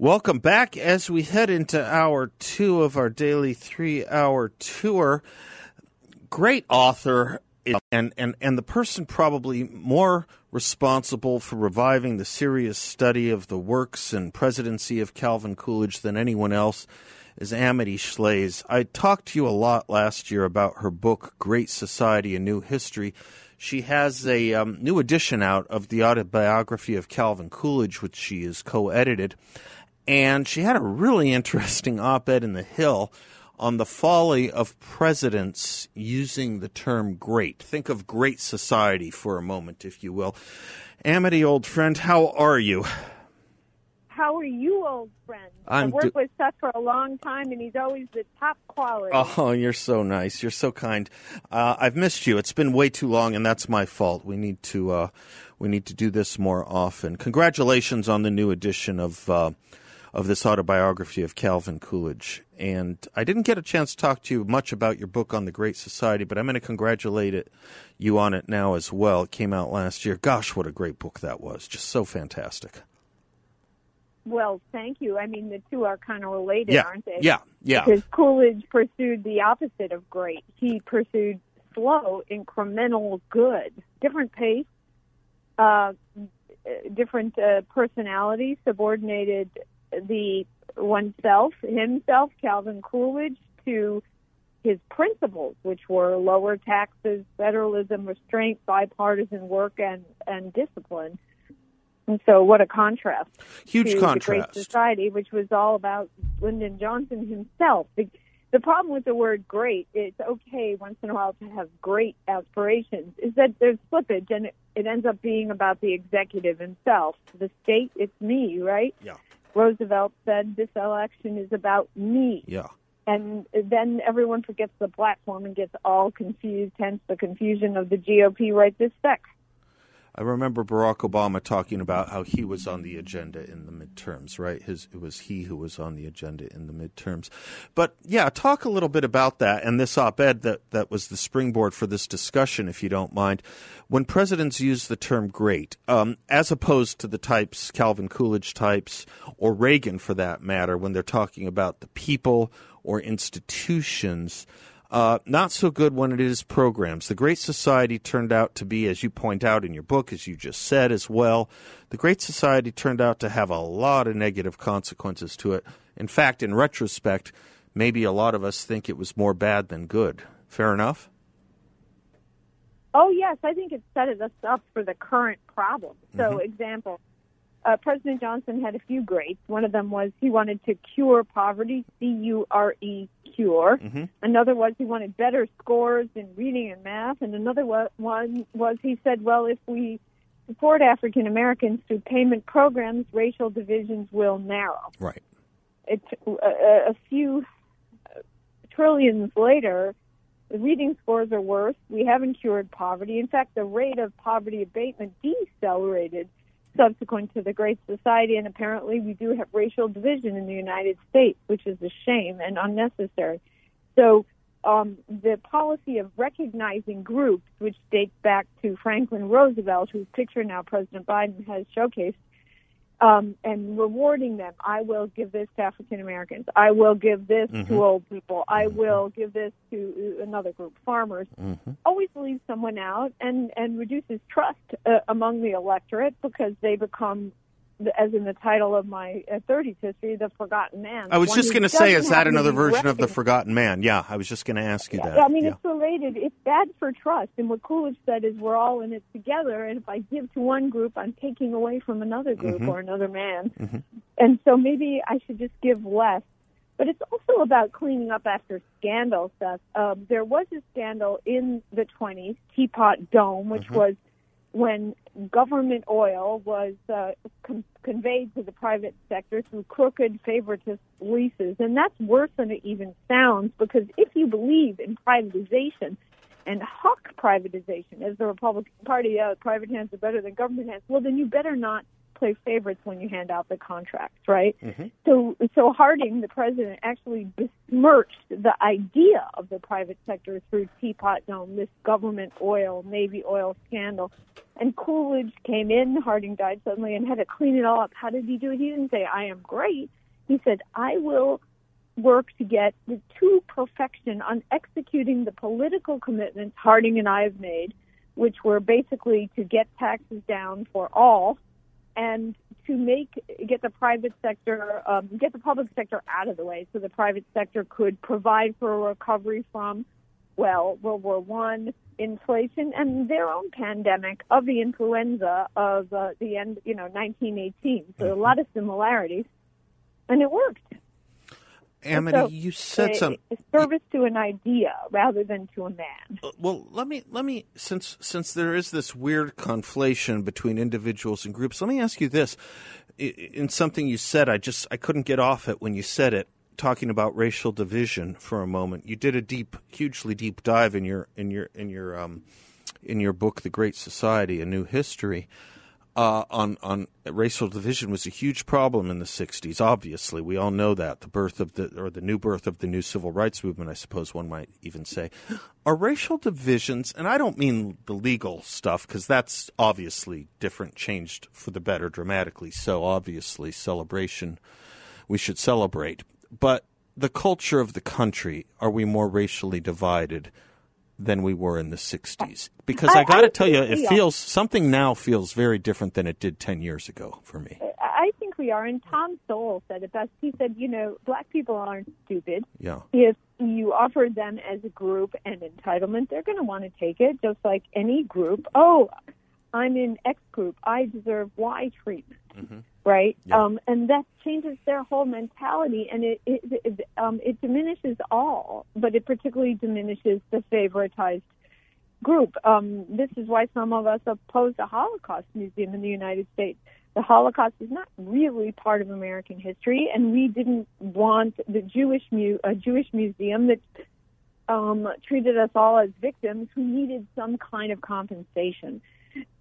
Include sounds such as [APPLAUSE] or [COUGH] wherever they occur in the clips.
Welcome back as we head into hour two of our daily three hour tour. Great author and, and, and the person probably more responsible for reviving the serious study of the works and presidency of Calvin Coolidge than anyone else is Amity Shlaes. I talked to you a lot last year about her book, Great Society A New History. She has a um, new edition out of the autobiography of Calvin Coolidge, which she has co edited. And she had a really interesting [LAUGHS] op ed in The Hill on the folly of presidents using the term great. Think of great society for a moment, if you will. Amity, old friend, how are you? How are you, old friend? I'm I've worked do- with Seth for a long time, and he's always the top quality. Oh, you're so nice. You're so kind. Uh, I've missed you. It's been way too long, and that's my fault. We need to uh, we need to do this more often. Congratulations on the new edition of uh, of this autobiography of Calvin Coolidge. And I didn't get a chance to talk to you much about your book on the Great Society, but I'm going to congratulate it, you on it now as well. It came out last year. Gosh, what a great book that was! Just so fantastic. Well, thank you. I mean, the two are kind of related, Yeah, aren't they? yeah, yeah. Because Coolidge pursued the opposite of great. He pursued slow, incremental good, different pace, uh, different uh, personality, subordinated the oneself, himself, Calvin Coolidge, to his principles, which were lower taxes, federalism, restraint, bipartisan work, and and discipline. And so, what a contrast! Huge to contrast. The Great Society, which was all about Lyndon Johnson himself. The, the problem with the word "great," it's okay once in a while to have great aspirations, is that there's slippage, and it, it ends up being about the executive himself. The state, it's me, right? Yeah. Roosevelt said this election is about me. Yeah. And then everyone forgets the platform and gets all confused, hence the confusion of the GOP right this sec. I remember Barack Obama talking about how he was on the agenda in the midterms, right? His it was he who was on the agenda in the midterms. But yeah, talk a little bit about that and this op-ed that that was the springboard for this discussion, if you don't mind. When presidents use the term "great," um, as opposed to the types Calvin Coolidge types or Reagan, for that matter, when they're talking about the people or institutions. Uh, not so good when it is programs. The Great Society turned out to be, as you point out in your book, as you just said as well, the Great Society turned out to have a lot of negative consequences to it. In fact, in retrospect, maybe a lot of us think it was more bad than good. Fair enough? Oh, yes, I think it set us up for the current problem. So, Mm-hmm. example, uh, President Johnson had a few greats. One of them was he wanted to cure poverty, C U R E, cure. Mm-hmm. Another was he wanted better scores in reading and math. And another one was he said, well, if we support African Americans through payment programs, racial divisions will narrow. Right. It's a, few trillions later, the reading scores are worse. We haven't cured poverty. In fact, the rate of poverty abatement decelerated subsequent to the Great Society, and apparently we do have racial division in the United States, which is a shame and unnecessary. So um, the policy of recognizing groups, which dates back to Franklin Roosevelt, whose picture now President Biden has showcased, um, and rewarding them. I will give this to African Americans. I will give this Mhm. to old people. I will give this to another group, farmers. Mm-hmm. Always leaves someone out and and reduces trust uh, among the electorate because they become, as in the title of my uh, 30s history, the forgotten man. I was just going to say, is that another version of the. Forgotten Man? Yeah, I was just going to ask you that. I mean, yeah. it's related. It's bad for trust. And what Coolidge said is we're all in it together. And if I give to one group, I'm taking away from another group Mhm. or another man. Mhm. And so maybe I should just give less but it's also about cleaning up after scandal stuff. Um, there was a scandal in the 20s, Teapot Dome, which was when government oil was uh, con- conveyed to the private sector through crooked favoritist leases. And that's worse than it even sounds because if you believe in privatization and hawk privatization, as the Republican Party, uh, private hands are better than government hands, well, then you better not play favorites when you hand out the contracts, right? Mm-hmm. So, so Harding, the president, actually besmirched the idea of the private sector through Teapot Dome, this government oil, Navy oil scandal. And Coolidge came in. Harding died suddenly and had to clean it all up. How did he do it? He didn't say, "I am great." He said, "I will." Work to get to perfection on executing the political commitments Harding and I have made, which were basically to get taxes down for all and to make get the private sector um, get the public sector out of the way so the private sector could provide for a recovery from well World War One inflation and their own pandemic of the influenza of uh, the end you know 1918 so a lot of similarities. And it worked Amity, So, you said a- some. a service to an idea rather than to a man Well, let me let me since since there is this weird conflation between individuals and groups. Let me ask you this: in something you said, I just I couldn't get off it when you said it. Talking about racial division for a moment, you did a deep, hugely deep dive in your in your in your um, in your book, The Great Society: A New History. Uh, on on racial division was a huge problem in the '60s. Obviously, we all know that the birth of the or the new birth of the new civil rights movement. I suppose one might even say, are racial divisions, and I don't mean the legal stuff because that's obviously different, changed for the better dramatically. So obviously, celebration we should celebrate, but the culture of the country are we more racially divided? Than we were in the 60s because i, I- got to tell you it feels something now feels very different than it did 10 years ago for me I think we are. And Tom Sowell said it best. He said, you know, black people aren't stupid. yeah If you offer them as a group an entitlement, they're going to want to take it, just like any group. Oh, I'm in X group. I deserve Y treatment. Mm-hmm. Right? Yeah. Um, and that changes their whole mentality, and it it, it, um, it diminishes all, but it particularly diminishes the favoritized group. Um, this is why some of us oppose the Holocaust Museum in the United States. The Holocaust is not really part of American history, and we didn't want the Jewish mu- a Jewish museum that um, treated us all as victims who needed some kind of compensation.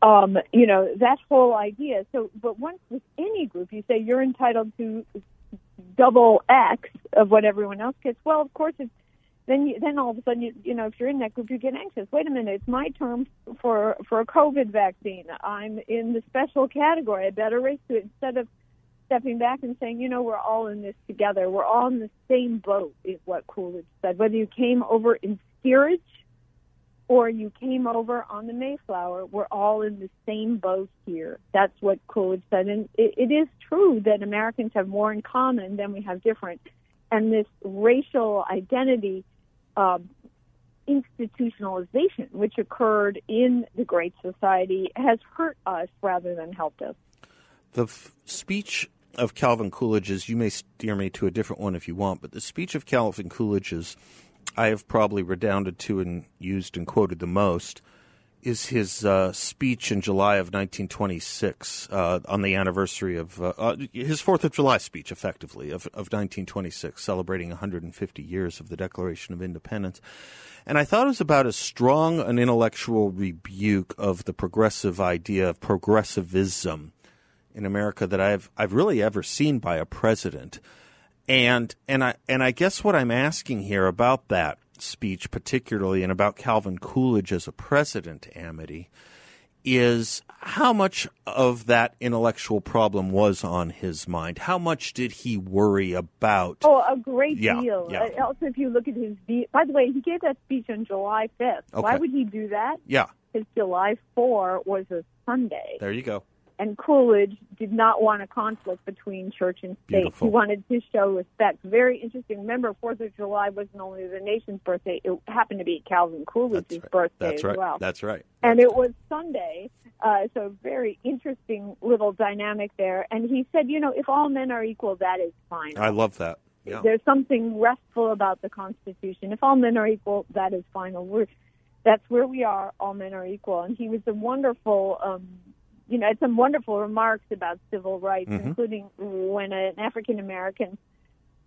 Um, you know that whole idea. So, but once with any group, you say you're entitled to double X of what everyone else gets. Well, of course, it's then you, then all of a sudden you you know if you're in that group you get anxious. Wait a minute, it's my term for for a COVID vaccine. I'm in the special category. I better race to it instead of stepping back and saying, you know, we're all in this together. We're all in the same boat, is what Coolidge said. Whether you came over in steerage or you came over on the Mayflower, we're all in the same boat here. That's what Coolidge said. And it, it is true that Americans have more in common than we have different. And this racial identity um, institutionalization, which occurred in the Great Society, has hurt us rather than helped us. the f- speech of calvin coolidge's you may steer me to a different one if you want but the speech of calvin coolidge's i have probably redounded to and used and quoted the most is his uh, speech in July of 1926 uh, on the anniversary of uh, uh, his Fourth of July speech, effectively of, of 1926, celebrating 150 years of the Declaration of Independence. And I thought it was about as strong an intellectual rebuke of the progressive idea of progressivism in America that I've I've really ever seen by a president. And and I and I guess what I'm asking here about that speech particularly and about Calvin Coolidge as a president, Amity, is how much of that intellectual problem was on his mind? How much did he worry about? Oh, a great Yeah, deal. yeah. Uh, Also, if you look at his, de- by the way, he gave that speech on July 5th. Why would he do that? Yeah, Because July 4 was a Sunday. there you go. And Coolidge did not want a conflict between church and state. Beautiful. He wanted to show respect. Very interesting. Remember, Fourth of July wasn't only the nation's birthday; it happened to be Calvin Coolidge's That's right. birthday That's as right. well. That's right. and it was Sunday, uh, so very interesting little dynamic there. And he said, you know, if all men are equal, that is fine. I love that. Yeah. There's something restful about the Constitution. If all men are equal, that is final. We're, that's where we are. All men are equal. And he was a wonderful, um, you know, had some wonderful remarks about civil rights, Mhm. including when an African American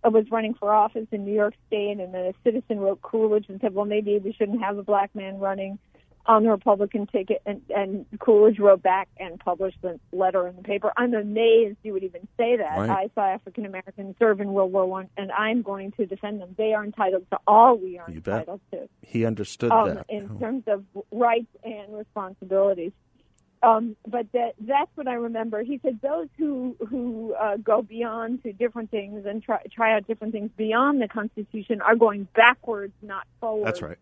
was running for office in New York State, and then a citizen wrote Coolidge and said, "Well, maybe we shouldn't have a black man running." on the Republican ticket, and, and Coolidge wrote back and published the letter in the paper. I'm amazed you would even say that. Right. I saw African Americans serve in World War One, and I'm going to defend them. They are entitled to all we are You bet. entitled to He understood um, that. in terms of rights and responsibilities. Um, but that that's what I remember. He said those who who uh, go beyond to different things and try try out different things beyond the Constitution are going backwards, not forward. That's right.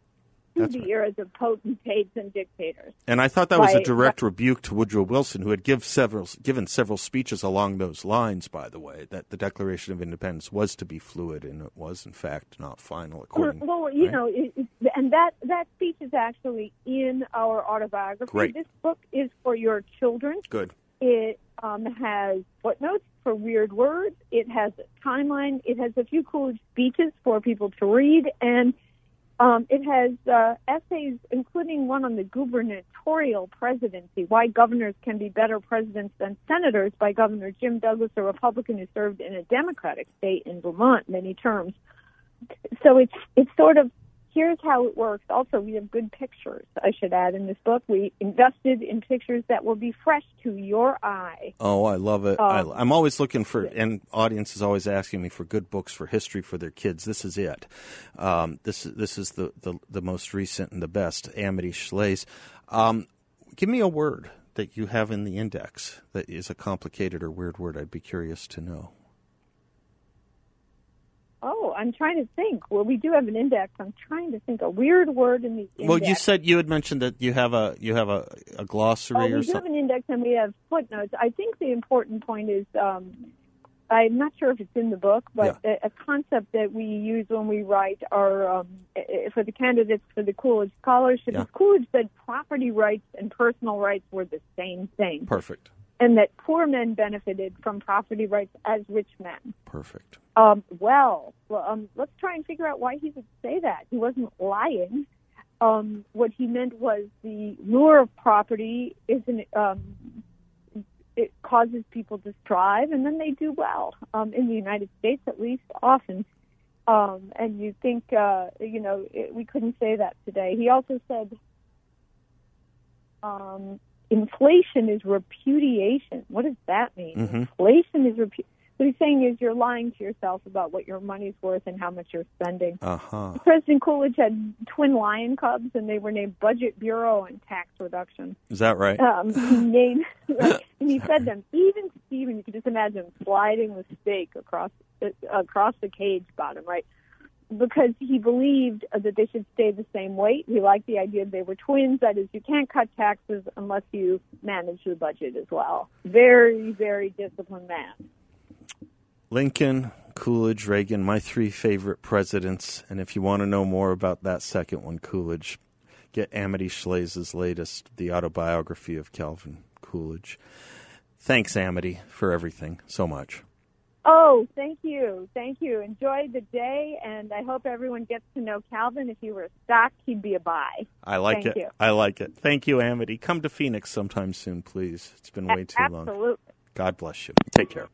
That's the right. eras of potentates and dictators. And I thought that was a Right, direct rebuke to Woodrow Wilson, who had give several, given several speeches along those lines, by the way, that the Declaration of Independence was to be fluid, and it was, in fact, not final, according well, you right? know, it, it- and that that speech is actually in our autobiography. Great. This book is for your children. Good. It um, has footnotes for weird words. It has a timeline. It has a few cool speeches for people to read, and um, it has uh, essays, including one on the gubernatorial presidency, why governors can be better presidents than senators, by Governor Jim Douglas, a Republican who served in a Democratic state in Vermont many terms. So it's it's sort of here's how it works. Also, we have good pictures. I should add in this book, we invested in pictures that will be fresh to your eye. Oh, I love it. Um, I, I'm always looking for, and audience is always asking me for good books for history for their kids. This is it. Um, this is this is the, the the most recent and the best. Amity Shlaes. Um, give me a word that you have in the index that is a complicated or weird word. I'd be curious to know. I'm trying to think. Well, we do have an index. I'm trying to think a weird word in the index. Well, you said you had mentioned that you have a you have a, a glossary Oh, or we do have an index and we have footnotes. I think the important point is um, I'm not sure if it's in the book, but a, a concept that we use when we write our um, for the candidates for the Coolidge Scholarship Yeah. is Coolidge said property rights and personal rights were the same thing, Perfect. And that poor men benefited from property rights as rich men. Perfect. Um, well, um, let's try and figure out why he would say that. He wasn't lying. Um, what he meant was the lure of property isn't. Um, it causes people to strive, and then they do well. Um, in the United States, at least, often. Um, and you think, uh, you know, it, we couldn't say that today. He also said, um, inflation is repudiation. What does that mean? Mhm. Inflation is repu- What he's saying is you're lying to yourself about what your money's worth and how much you're spending. Uh huh. President Coolidge had twin lion cubs, and they were named Budget Bureau and Tax Reduction. Is that right? Um, [LAUGHS] he named, and [LAUGHS] he fed them. Even Stephen, you can just imagine sliding the steak across across the cage bottom, right? Because he believed uh, that they should stay the same weight. He liked the idea they were twins. That is, you can't cut taxes unless you manage the budget as well. Very, very disciplined man. Lincoln, Coolidge, Reagan, my three favorite presidents. And if you want to know more about that second one, Coolidge, get Amity Shlaes's latest, The Autobiography of Calvin Coolidge. Thanks, Amity, for everything so much. Oh, thank you. Thank you. Enjoy the day, and I hope everyone gets to know Calvin. If he were a stock, he'd be a buy. I like Thank it. you. I like it. Thank you, Amity. Come to Phoenix sometime soon, please. It's been way too long. Absolutely. God bless you. Take care.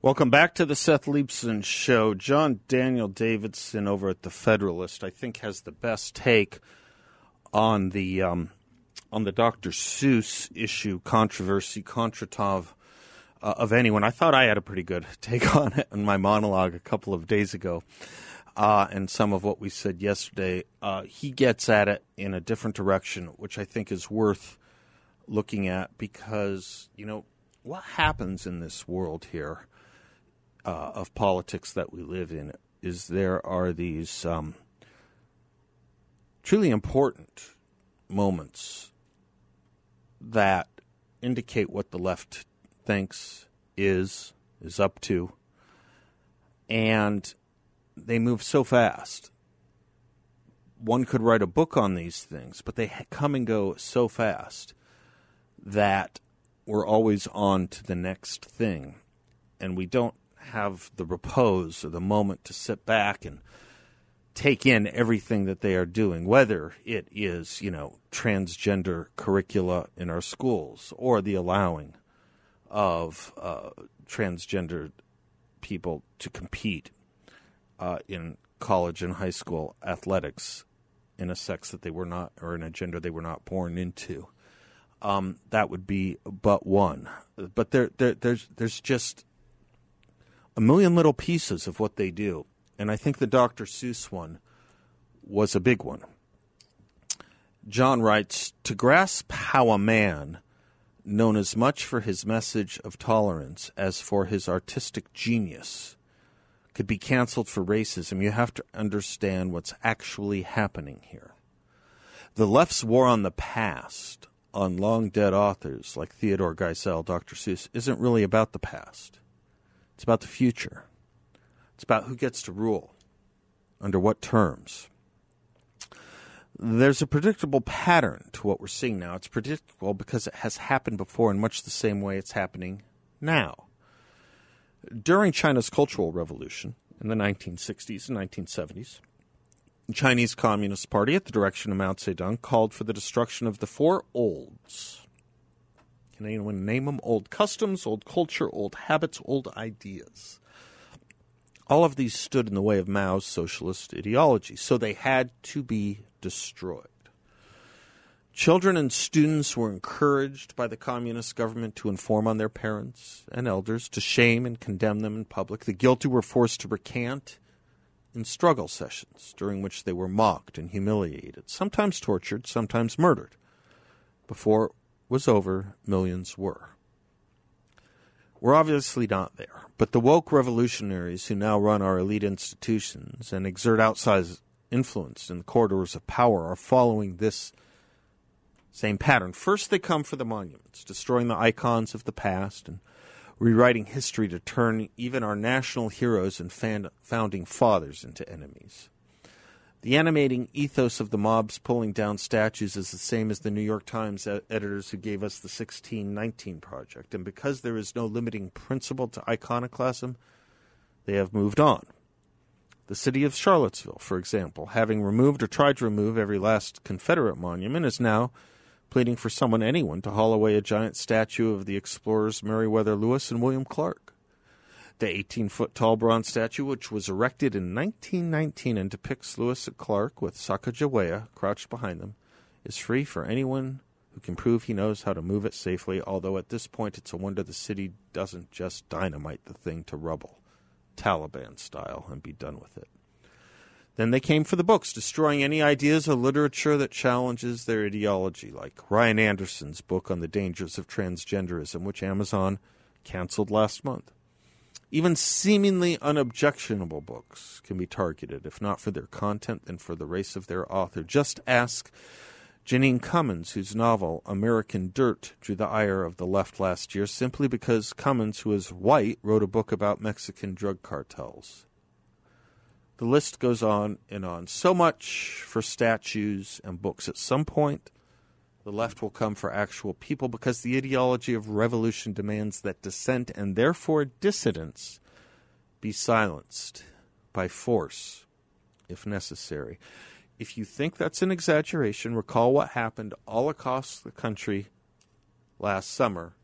Welcome back to the Seth Leibsohn Show. John Daniel Davidson over at the Federalist, I think, has the best take on the um, on the Dr. Seuss issue controversy, contretemps uh, of anyone. I thought I had a pretty good [LAUGHS] take on it in my monologue a couple of days ago, uh, and some of what we said yesterday. Uh, he gets at it in a different direction, which I think is worth looking at because you know what happens in this world here uh, of politics that we live in is there are these um, truly important moments that indicate what the left thinks is is up to and they move so fast. One could write a book on these things, but they come and go so fast that we're always on to the next thing, and we don't have the repose or the moment to sit back and take in everything that they are doing, whether it is, you know, transgender curricula in our schools or the allowing of uh, transgender people to compete uh, in college and high school athletics in a sex that they were not, or in a gender they were not born into. Um, that would be but one. But there, there, there's, there's just a million little pieces of what they do and I think the Dr. Seuss one was a big one. John writes To grasp how a man, known as much for his message of tolerance as for his artistic genius, could be canceled for racism, you have to understand what's actually happening here. The left's war on the past, on long dead authors like Theodore Geisel, Dr. Seuss, isn't really about the past. It's about the future. It's about who gets to rule, under what terms. There's a predictable pattern to what we're seeing now. It's predictable because it has happened before in much the same way it's happening now. During China's Cultural Revolution in the 1960s and 1970s, the Chinese Communist Party, at the direction of Mao Zedong, called for the destruction of the four olds. Can anyone name them? Old customs, old culture, old habits, old ideas. All of these stood in the way of Mao's socialist ideology, so they had to be destroyed. Children and students were encouraged by the communist government to inform on their parents and elders, to shame and condemn them in public. The guilty were forced to recant in struggle sessions, during which they were mocked and humiliated, sometimes tortured, sometimes murdered. Before was over, millions were. We're obviously not there. But the woke revolutionaries who now run our elite institutions and exert outsized influence in the corridors of power are following this same pattern. First, they come for the monuments, destroying the icons of the past and rewriting history to turn even our national heroes and founding fathers into enemies. The animating ethos of the mobs pulling down statues is the same as the New York Times editors who gave us the 1619 Project, and because there is no limiting principle to iconoclasm, they have moved on. The city of Charlottesville, for example, having removed or tried to remove every last Confederate monument, is now pleading for someone, anyone, to haul away a giant statue of the explorers Meriwether Lewis and William Clark. The 18 foot tall bronze statue, which was erected in 1919 and depicts Lewis and Clark with Sacagawea crouched behind them, is free for anyone who can prove he knows how to move it safely, although at this point it's a wonder the city doesn't just dynamite the thing to rubble, Taliban style, and be done with it. Then they came for the books, destroying any ideas or literature that challenges their ideology, like Ryan Anderson's book on the dangers of transgenderism, which Amazon canceled last month. Even seemingly unobjectionable books can be targeted, if not for their content, then for the race of their author. Just ask Jeanine Cummins, whose novel American Dirt drew the ire of the left last year simply because Cummins, who is white, wrote a book about Mexican drug cartels. The list goes on and on. So much for statues and books. At some point, the left will come for actual people because the ideology of revolution demands that dissent and therefore dissidents be silenced by force if necessary. If you think that's an exaggeration, recall what happened all across the country last summer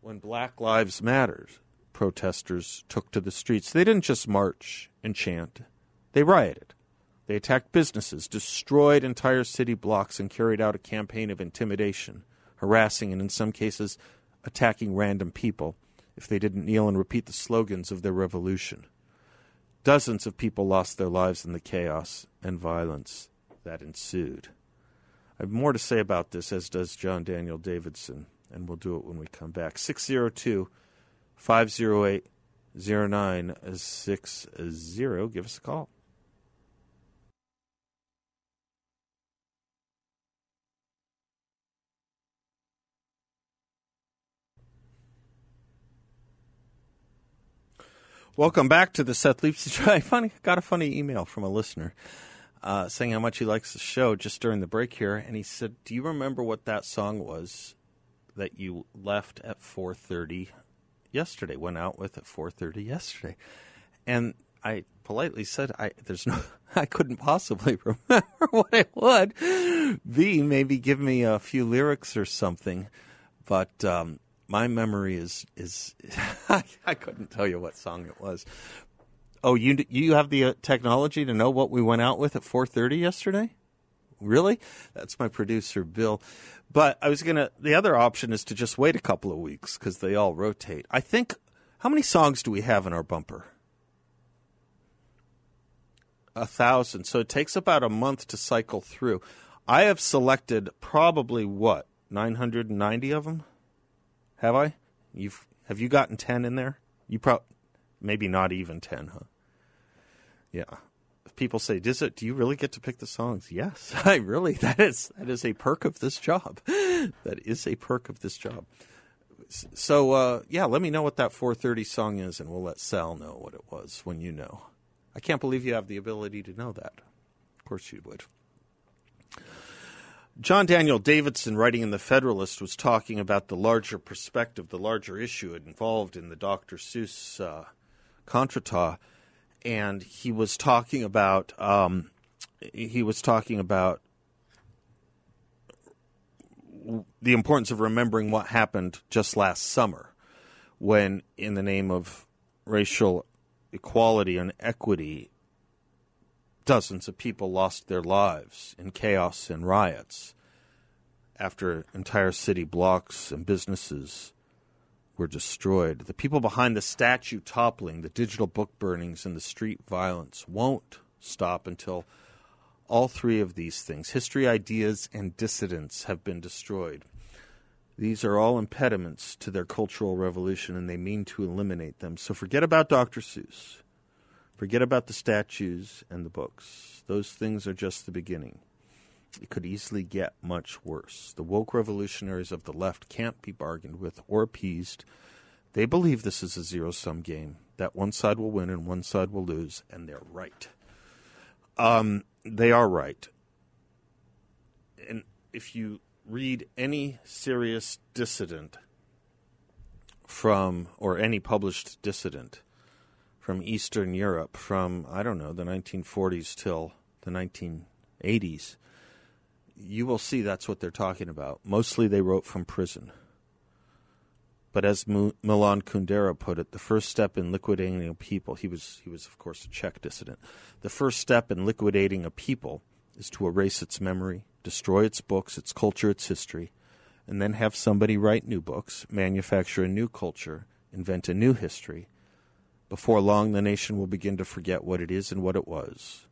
when Black Lives Matter protesters took to the streets. They didn't just march and chant, they rioted. They attacked businesses, destroyed entire city blocks, and carried out a campaign of intimidation, harassing and, in some cases, attacking random people if they didn't kneel and repeat the slogans of their revolution. Dozens of people lost their lives in the chaos and violence that ensued. I have more to say about this, as does John Daniel Davidson, and we'll do it when we come back. 602 508 0960. Give us a call. Welcome back to the Seth Leaps. I [LAUGHS] funny, got a funny email from a listener. uh, saying how much he likes the show just during the break here, and he said, "Do you remember what that song was that you left at 4:30 yesterday? Went out with at 4:30 yesterday?" And I politely said, "I there's no, [LAUGHS] I couldn't possibly [LAUGHS] remember what it would. be. maybe give me a few lyrics or something, but um, my memory is is [LAUGHS] I couldn't tell you what song it was. Oh, you you have the uh, technology to know what we went out with at 4:30 yesterday? Really? That's my producer Bill. But I was gonna. The other option is to just wait a couple of weeks because they all rotate. I think. How many songs do we have in our bumper? A thousand. So it takes about a month to cycle through. I have selected probably what 990 of them. Have I? You've have you gotten ten in there? You probably maybe not even ten, huh? Yeah. People say, "Does it? Do you really get to pick the songs?" Yes, [LAUGHS] I really. That is that is a perk of this job. [LAUGHS] that is a perk of this job. So uh, yeah, let me know what that 4:30 song is, and we'll let Sal know what it was when you know. I can't believe you have the ability to know that. Of course you would. John Daniel Davidson, writing in The Federalist, was talking about the larger perspective, the larger issue involved in the Dr. Seuss uh, contretemps, and he was talking about um, he was talking about the importance of remembering what happened just last summer, when, in the name of racial equality and equity, dozens of people lost their lives in chaos and riots after entire city blocks and businesses were destroyed. The people behind the statue toppling, the digital book burnings, and the street violence won't stop until all three of these things history, ideas, and dissidents have been destroyed. These are all impediments to their cultural revolution, and they mean to eliminate them. So forget about Dr. Seuss. Forget about the statues and the books. Those things are just the beginning. It could easily get much worse. The woke revolutionaries of the left can't be bargained with or appeased. They believe this is a zero sum game, that one side will win and one side will lose, and they're right. Um, they are right. And if you read any serious dissident from, or any published dissident, from Eastern Europe from, I don't know, the 1940s till the 1980s, you will see that's what they're talking about. Mostly they wrote from prison. But as Milan Kundera put it, the first step in liquidating a people, he was, he was of course a Czech dissident, the first step in liquidating a people is to erase its memory, destroy its books, its culture, its history, and then have somebody write new books, manufacture a new culture, invent a new history, before long, the nation will begin to forget what it is and what it was.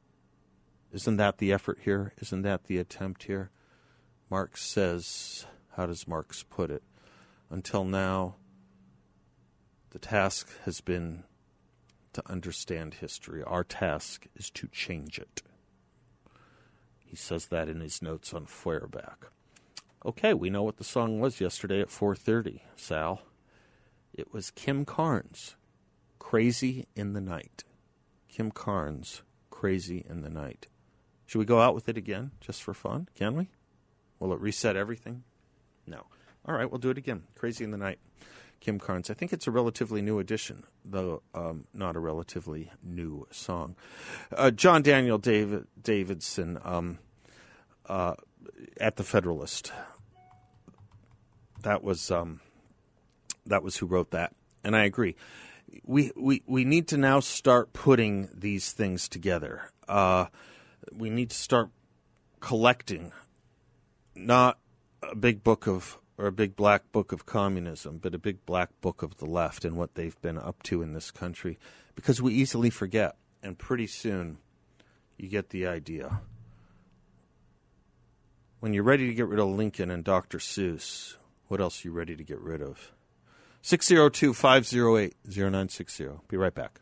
Isn't that the effort here? Isn't that the attempt here? Marx says, how does Marx put it? Until now, the task has been to understand history. Our task is to change it. He says that in his notes on Feuerbach. Okay, we know what the song was yesterday at 4:30, Sal. It was Kim Carnes. Crazy in the Night. Kim Carnes, Crazy in the Night. Should we go out with it again, just for fun? Can we? Will it reset everything? No. All right, we'll do it again. Crazy in the Night. Kim Carnes. I think it's a relatively new addition, though um, not a relatively new song. Uh, John Daniel David, Davidson um, uh, at the Federalist. That was um, that was who wrote that, and I agree we, we, we need to now start putting these things together. Uh, we need to start collecting not a big book of or a big black book of communism, but a big black book of the left and what they've been up to in this country, because we easily forget, and pretty soon you get the idea. When you're ready to get rid of Lincoln and Dr. Seuss, what else are you ready to get rid of? 602 508 0960. Be right back.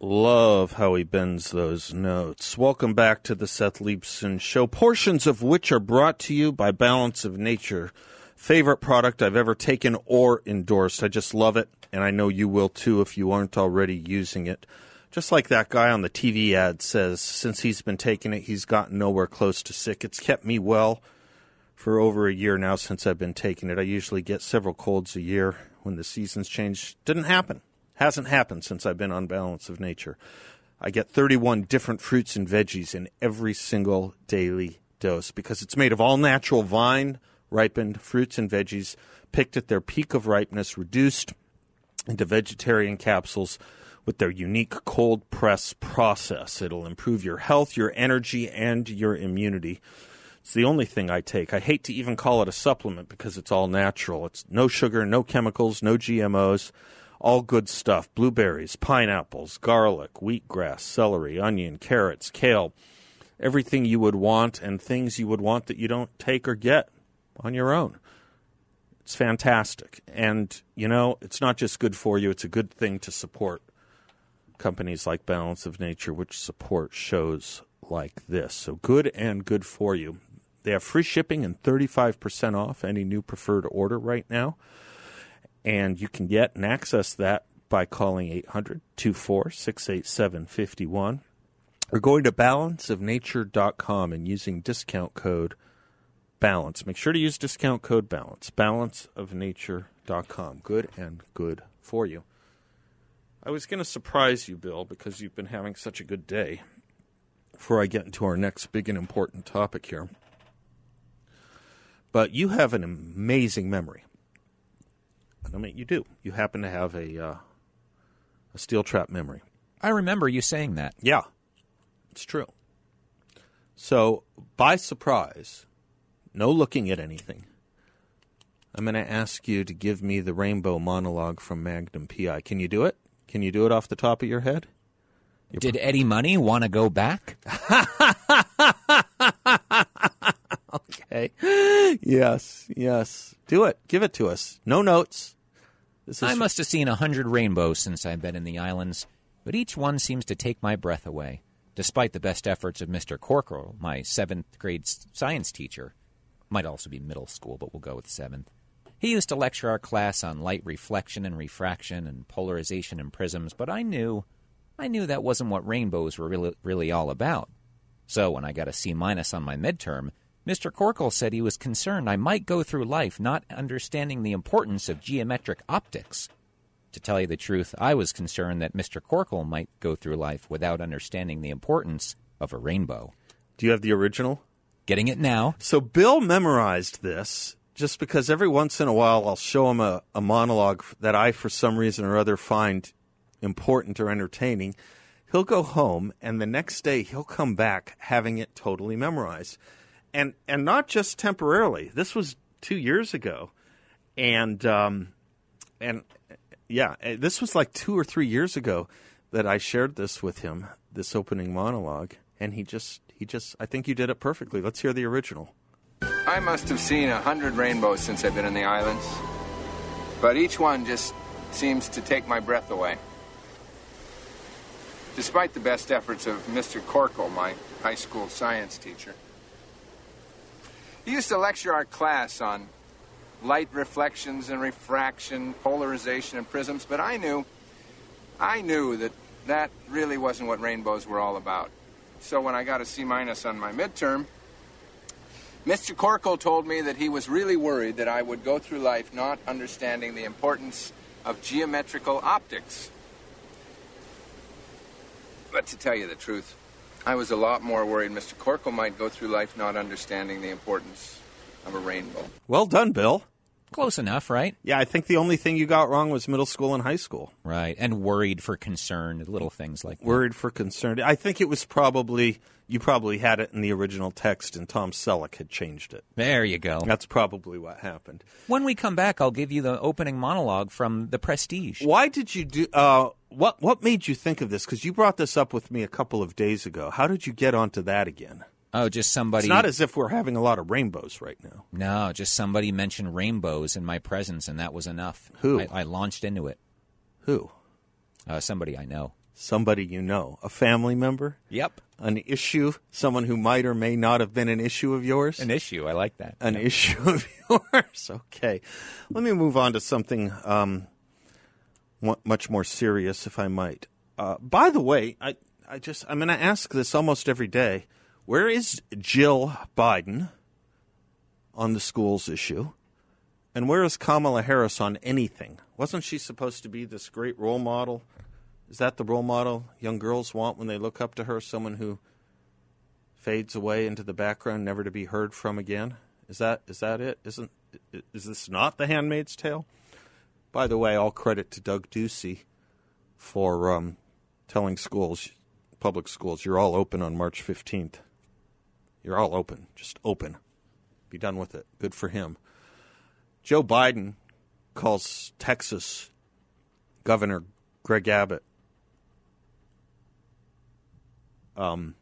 Love how he bends those notes. Welcome back to the Seth Leibsohn Show, portions of which are brought to you by Balance of Nature favorite product I've ever taken or endorsed. I just love it, and I know you will too if you aren't already using it. Just like that guy on the TV ad says, since he's been taking it, he's gotten nowhere close to sick. It's kept me well for over a year now since I've been taking it. I usually get several colds a year when the seasons change. Didn't happen. Hasn't happened since I've been on Balance of Nature. I get 31 different fruits and veggies in every single daily dose because it's made of all natural vine ripened fruits and veggies picked at their peak of ripeness, reduced into vegetarian capsules with their unique cold press process. It'll improve your health, your energy, and your immunity. It's the only thing I take. I hate to even call it a supplement because it's all natural. It's no sugar, no chemicals, no GMOs, all good stuff. Blueberries, pineapples, garlic, wheatgrass, celery, onion, carrots, kale, everything you would want and things you would want that you don't take or get on your own. It's fantastic. And, you know, it's not just good for you, it's a good thing to support companies like Balance of Nature, which support shows like this. So good and good for you. They have free shipping and 35% off any new preferred order right now. And you can get and access that by calling 800 24 687 51 or going to balanceofnature.com and using discount code BALANCE. Make sure to use discount code BALANCE. Balanceofnature.com. Good and good for you. I was going to surprise you, Bill, because you've been having such a good day before I get into our next big and important topic here. But you have an amazing memory. I mean, you do. You happen to have a uh, a steel trap memory. I remember you saying that. Yeah, it's true. So, by surprise, no looking at anything, I'm going to ask you to give me the rainbow monologue from Magnum PI. Can you do it? Can you do it off the top of your head? Did Eddie Money want to go back? [LAUGHS] okay. Yes, yes. Do it. Give it to us. No notes. This is I must have seen a hundred rainbows since I've been in the islands, but each one seems to take my breath away, despite the best efforts of Mr. Corkle, my seventh grade science teacher. Might also be middle school, but we'll go with seventh. He used to lecture our class on light reflection and refraction and polarization and prisms, but I knew, I knew that wasn't what rainbows were really, really all about. So when I got a C minus on my midterm, Mr. Corkle said he was concerned I might go through life not understanding the importance of geometric optics. To tell you the truth, I was concerned that Mr. Corkle might go through life without understanding the importance of a rainbow. Do you have the original? Getting it now? So Bill memorized this just because every once in a while I'll show him a, a monologue that I, for some reason or other, find important or entertaining. He'll go home, and the next day he'll come back having it totally memorized, and and not just temporarily. This was two years ago, and um, and yeah, eh, this was like two or three years ago that I shared this with him, this opening monologue, and he just he just I think you did it perfectly. Let's hear the original. I must have seen a hundred rainbows since I've been in the islands, but each one just seems to take my breath away. Despite the best efforts of Mr. Corkle, my high school science teacher. He used to lecture our class on light reflections and refraction, polarization and prisms, but I knew, I knew that that really wasn't what rainbows were all about. So when I got a C minus on my midterm, Mr. Corkle told me that he was really worried that I would go through life not understanding the importance of geometrical optics. But to tell you the truth, I was a lot more worried Mr. Corkle might go through life not understanding the importance of a rainbow. Well done, Bill. Close enough, right? Yeah, I think the only thing you got wrong was middle school and high school. Right. And worried for concern, little things like that. Worried for concerned. I think it was probably you probably had it in the original text, and Tom Selleck had changed it. There you go. That's probably what happened. When we come back, I'll give you the opening monologue from The Prestige. Why did you do? Uh, what What made you think of this? Because you brought this up with me a couple of days ago. How did you get onto that again? Oh, just somebody. It's not as if we're having a lot of rainbows right now. No, just somebody mentioned rainbows in my presence, and that was enough. Who? I, I launched into it. Who? Uh, somebody I know. somebody you know, a family member, Yep. an issue, someone who might or may not have been an issue of yours? An issue. I like that. an issue of [LAUGHS] yours. Okay, let me move on to something um, much more serious, if I might. Uh, by the way, I I just I'm going to ask this almost every day. Where is Jill Biden on the schools issue? And where is Kamala Harris on anything? Wasn't she supposed to be this great role model? Is that the role model young girls want when they look up to her? Someone who fades away into the background, never to be heard from again. Is that is that it? Isn't is this not The Handmaid's Tale? By the way, all credit to Doug Ducey for um, telling schools, public schools, you're all open on March 15th. You're all open, just open. Be done with it. Good for him. Joe Biden calls Texas Governor Greg Abbott um,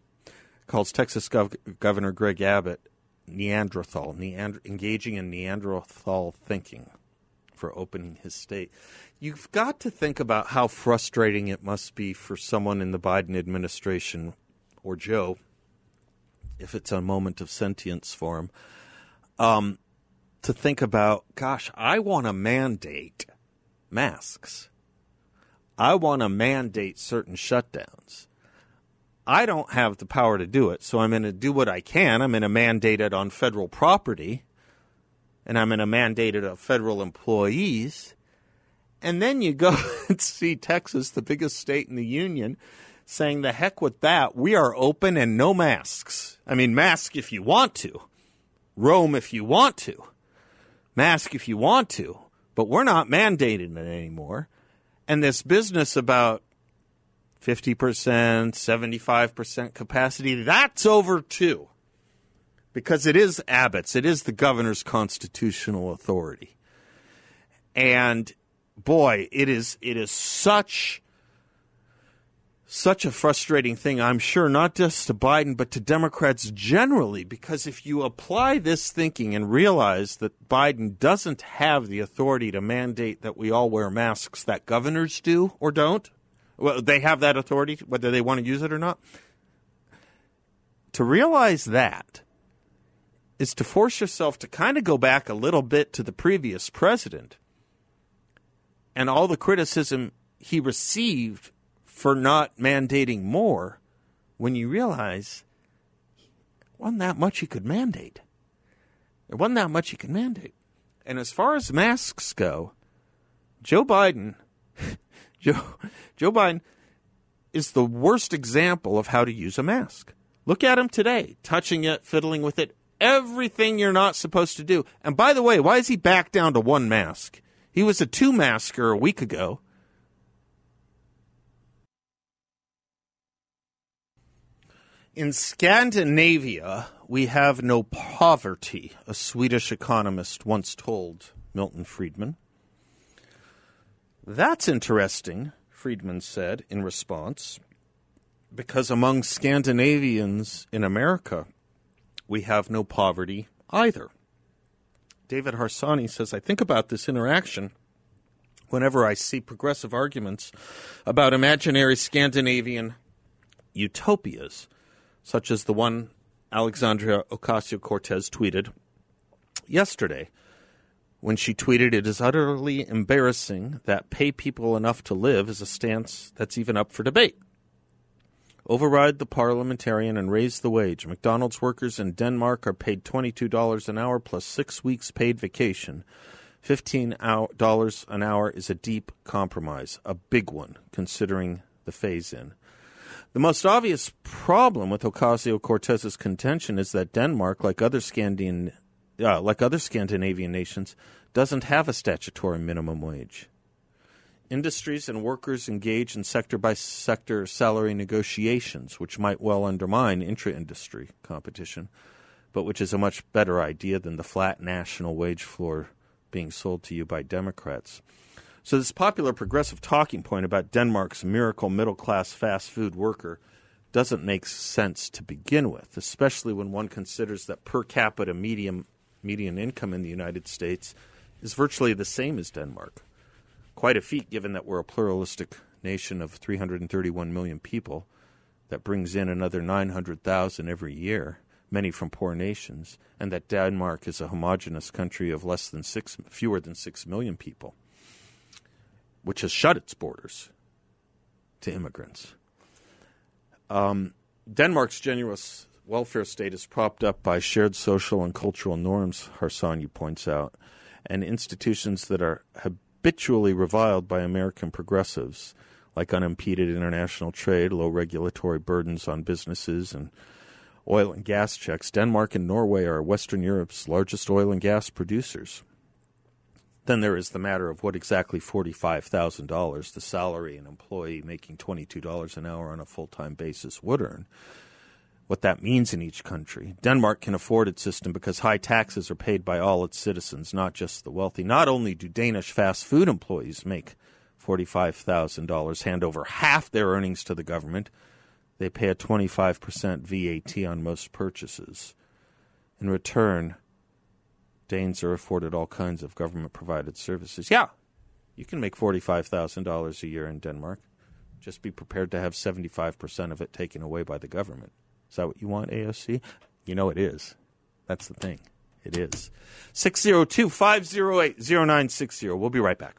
calls Texas Gov- Governor Greg Abbott Neanderthal, Neander- engaging in Neanderthal thinking for opening his state. You've got to think about how frustrating it must be for someone in the Biden administration or Joe, if it's a moment of sentience for him, um, to think about, gosh, I want to mandate masks. I want to mandate certain shutdowns. I don't have the power to do it, so I'm going to do what I can. I'm going to mandate it on federal property, and I'm going to mandate it on federal employees. And then you go [LAUGHS] and see Texas, the biggest state in the union, saying, the heck with that. We are open and no masks. I mean, mask if you want to, roam if you want to, mask if you want to, but we're not mandating it anymore. And this business about 50%, 75% capacity, that's over too. Because it is Abbott's, it is the governor's constitutional authority. And boy, it is it is such such a frustrating thing, I'm sure, not just to Biden, but to Democrats generally, because if you apply this thinking and realize that Biden doesn't have the authority to mandate that we all wear masks that governors do or don't, well, they have that authority, whether they want to use it or not. To realize that is to force yourself to kind of go back a little bit to the previous president and all the criticism he received for not mandating more when you realize wasn't that much he could mandate. There wasn't that much he could mandate. And as far as masks go, Joe Biden [LAUGHS] Joe Joe Biden is the worst example of how to use a mask. Look at him today, touching it, fiddling with it, everything you're not supposed to do. And by the way, why is he back down to one mask? He was a two masker a week ago. In Scandinavia, we have no poverty, a Swedish economist once told Milton Friedman. That's interesting, Friedman said in response, because among Scandinavians in America, we have no poverty either. David Harsanyi says, I think about this interaction whenever I see progressive arguments about imaginary Scandinavian utopias, such as the one Alexandria Ocasio Cortez tweeted yesterday when she tweeted, It is utterly embarrassing that pay people enough to live is a stance that's even up for debate. Override the parliamentarian and raise the wage. McDonald's workers in Denmark are paid $22 an hour plus six weeks paid vacation. $15 an hour is a deep compromise, a big one, considering the phase in. The most obvious problem with Ocasio Cortez's contention is that Denmark, like other Scandinavian, uh, like other Scandinavian nations, doesn't have a statutory minimum wage. Industries and workers engage in sector by sector salary negotiations, which might well undermine intra industry competition, but which is a much better idea than the flat national wage floor being sold to you by Democrats. So, this popular progressive talking point about Denmark's miracle middle class fast food worker doesn't make sense to begin with, especially when one considers that per capita medium, median income in the United States is virtually the same as Denmark. Quite a feat given that we're a pluralistic nation of 331 million people that brings in another 900,000 every year, many from poor nations, and that Denmark is a homogenous country of less than six, fewer than six million people, which has shut its borders to immigrants. Um, Denmark's generous welfare state is propped up by shared social and cultural norms, Harsanyi points out, and institutions that are habitually reviled by American progressives like unimpeded international trade, low regulatory burdens on businesses, and oil and gas checks. Denmark and Norway are Western Europe's largest oil and gas producers. Then there is the matter of what exactly $45,000, the salary an employee making $22 an hour on a full time basis, would earn. What that means in each country. Denmark can afford its system because high taxes are paid by all its citizens, not just the wealthy. Not only do Danish fast food employees make $45,000, hand over half their earnings to the government. They pay a 25% VAT on most purchases. In return, Danes are afforded all kinds of government provided services. Yeah, you can make $45,000 a year in Denmark. Just be prepared to have 75% of it taken away by the government. Is that what you want, AOC? You know it is. That's the thing. It is. 602 508 0960. We'll be right back.